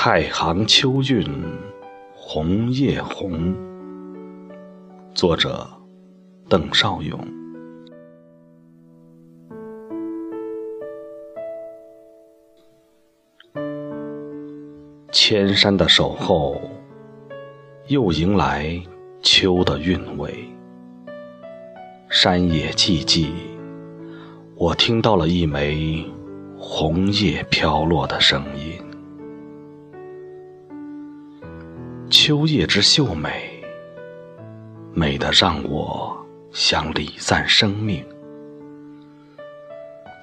太行秋韵，红叶红。作者：邓少勇。千山的守候，又迎来秋的韵味。山野寂寂，我听到了一枚红叶飘落的声音。秋叶之秀美，美得让我想礼赞生命，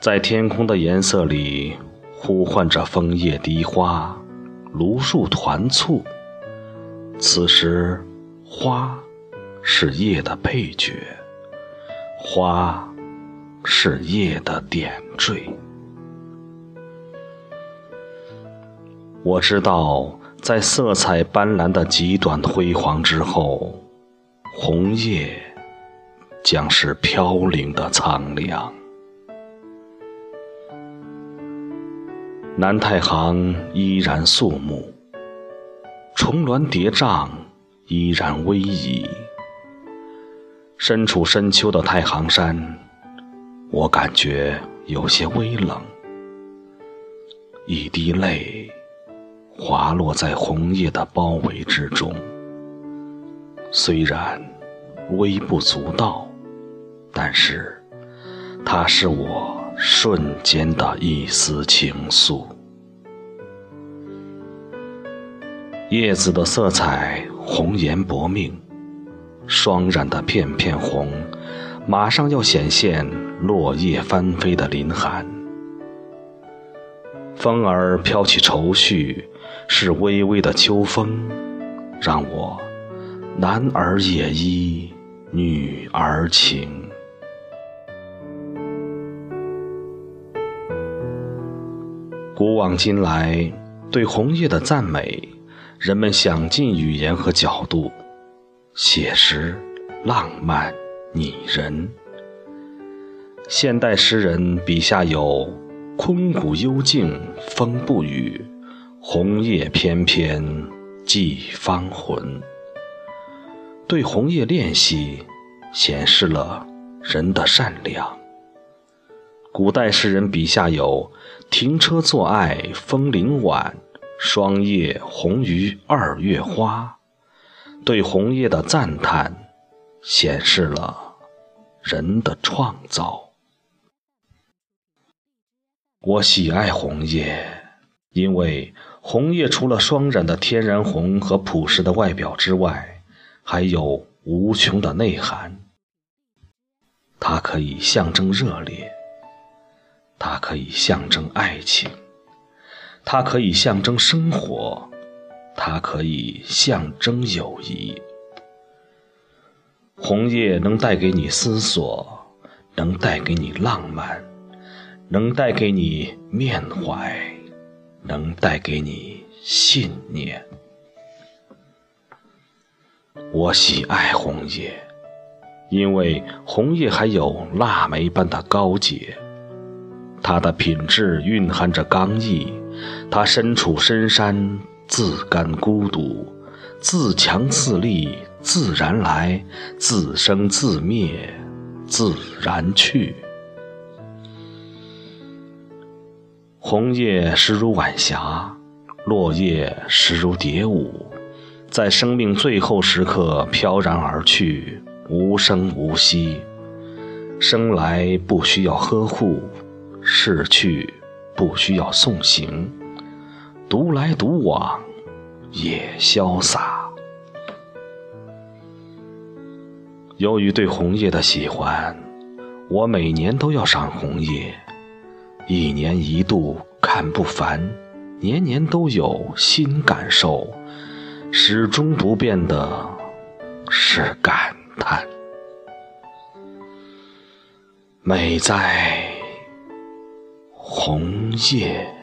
在天空的颜色里呼唤着枫叶荻花、芦树团簇。此时，花是叶的配角，花是叶的点缀。我知道。在色彩斑斓的极短辉煌之后，红叶将是飘零的苍凉。南太行依然肃穆，重峦叠嶂依然逶迤。身处深秋的太行山，我感觉有些微冷，一滴泪。滑落在红叶的包围之中，虽然微不足道，但是它是我瞬间的一丝情愫。叶子的色彩红颜薄命，霜染的片片红，马上要显现落叶翻飞的林寒。风儿飘起愁绪。是微微的秋风，让我男儿也依女儿情。古往今来，对红叶的赞美，人们想尽语言和角度，写实、浪漫、拟人。现代诗人笔下有空谷幽静，风不语。红叶翩翩，寄芳魂。对红叶练习，显示了人的善良。古代诗人笔下有“停车坐爱枫林晚，霜叶红于二月花”，对红叶的赞叹，显示了人的创造。我喜爱红叶，因为。红叶除了霜染的天然红和朴实的外表之外，还有无穷的内涵。它可以象征热烈，它可以象征爱情，它可以象征生活，它可以象征友谊。红叶能带给你思索，能带给你浪漫，能带给你缅怀。能带给你信念。我喜爱红叶，因为红叶还有腊梅般的高洁。它的品质蕴含着刚毅，它身处深山，自甘孤独，自强自立，自然来，自生自灭，自然去。红叶时如晚霞，落叶时如蝶舞，在生命最后时刻飘然而去，无声无息。生来不需要呵护，逝去不需要送行，独来独往也潇洒。由于对红叶的喜欢，我每年都要赏红叶。一年一度看不烦，年年都有新感受，始终不变的是感叹。美在红叶。